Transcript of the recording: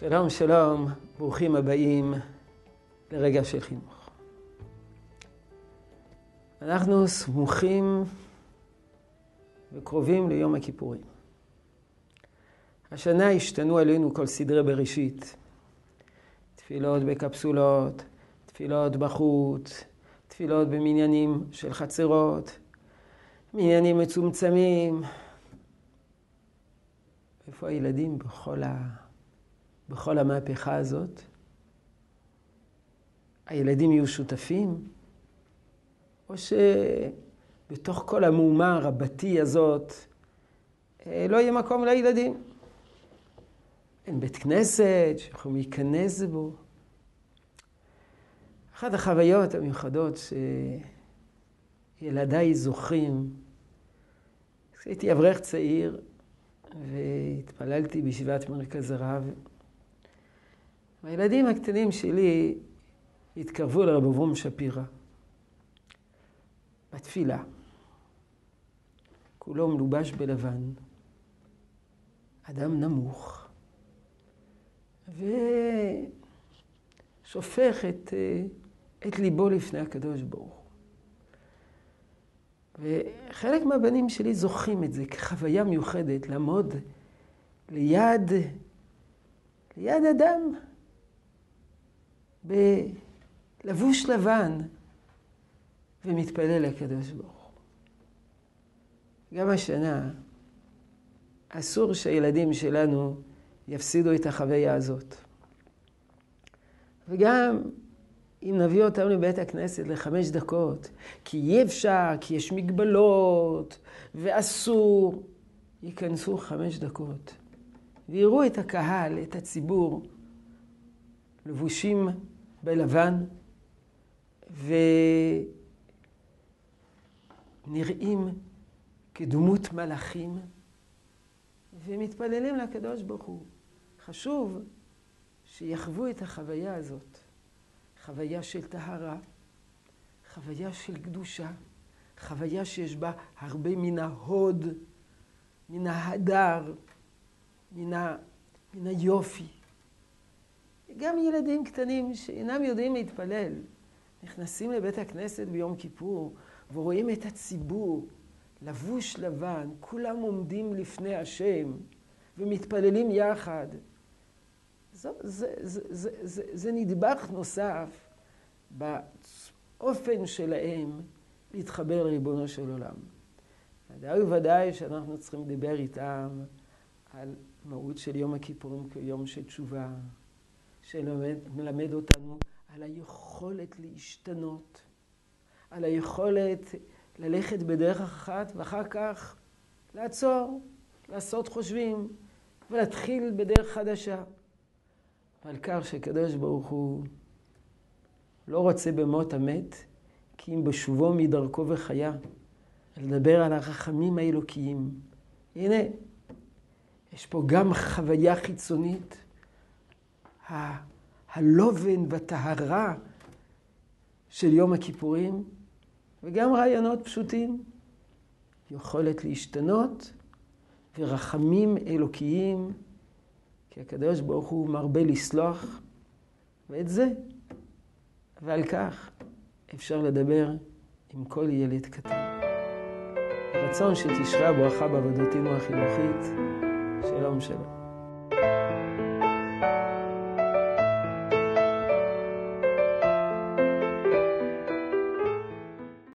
שלום, שלום, ברוכים הבאים לרגע של חינוך. אנחנו סמוכים וקרובים ליום הכיפורים. השנה השתנו עלינו כל סדרי בראשית. תפילות בקפסולות, תפילות בחוץ, תפילות במניינים של חצרות, מניינים מצומצמים. איפה הילדים בכל, ה... בכל המהפכה הזאת? הילדים יהיו שותפים? או שבתוך כל המהומה הרבתי הזאת אה, לא יהיה מקום לילדים? אין בית כנסת שיכולים להיכנס בו. אחת החוויות המיוחדות שילדיי זוכרים, כשהייתי אברך צעיר והתפללתי בישיבת מרכז הרב, הילדים הקטנים שלי התקרבו לרב אברום שפירא בתפילה. כולו מלובש בלבן, אדם נמוך, ושופך את, את ליבו לפני הקדוש ברוך. וחלק מהבנים שלי זוכרים את זה כחוויה מיוחדת, לעמוד ליד, ליד אדם, בלבוש לבן, ומתפלל לקדוש ברוך הוא. גם השנה אסור שהילדים שלנו יפסידו את החוויה הזאת. וגם אם נביא אותם לבית הכנסת לחמש דקות, כי אי אפשר, כי יש מגבלות, ואסור, ייכנסו חמש דקות, ויראו את הקהל, את הציבור, לבושים בלבן, ונראים כדמות מלאכים, ומתפללים לקדוש ברוך הוא. חשוב שיחוו את החוויה הזאת. חוויה של טהרה, חוויה של קדושה, חוויה שיש בה הרבה מן ההוד, מן ההדר, מן, ה... מן היופי. גם ילדים קטנים שאינם יודעים להתפלל, נכנסים לבית הכנסת ביום כיפור ורואים את הציבור לבוש לבן, כולם עומדים לפני השם ומתפללים יחד. זה, זה, זה, זה, זה, זה נדבך נוסף באופן שלהם להתחבר לריבונו של עולם. ודאי וודאי שאנחנו צריכים לדבר איתם על מהות של יום הכיפורים כיום של תשובה, שמלמד אותנו על היכולת להשתנות, על היכולת ללכת בדרך אחת ואחר כך לעצור, לעשות חושבים ולהתחיל בדרך חדשה. ועל כך שקדוש ברוך הוא לא רוצה במות המת, כי אם בשובו מדרכו וחיה, לדבר על הרחמים האלוקיים. הנה, יש פה גם חוויה חיצונית, הלובן והטהרה של יום הכיפורים, וגם רעיונות פשוטים, יכולת להשתנות ורחמים אלוקיים. כי הקדוש ברוך הוא מרבה לסלוח, ואת זה, ועל כך אפשר לדבר עם כל ילד קטן. רצון שתשרה ברכה בעבודתנו החינוכית. שלום שלום.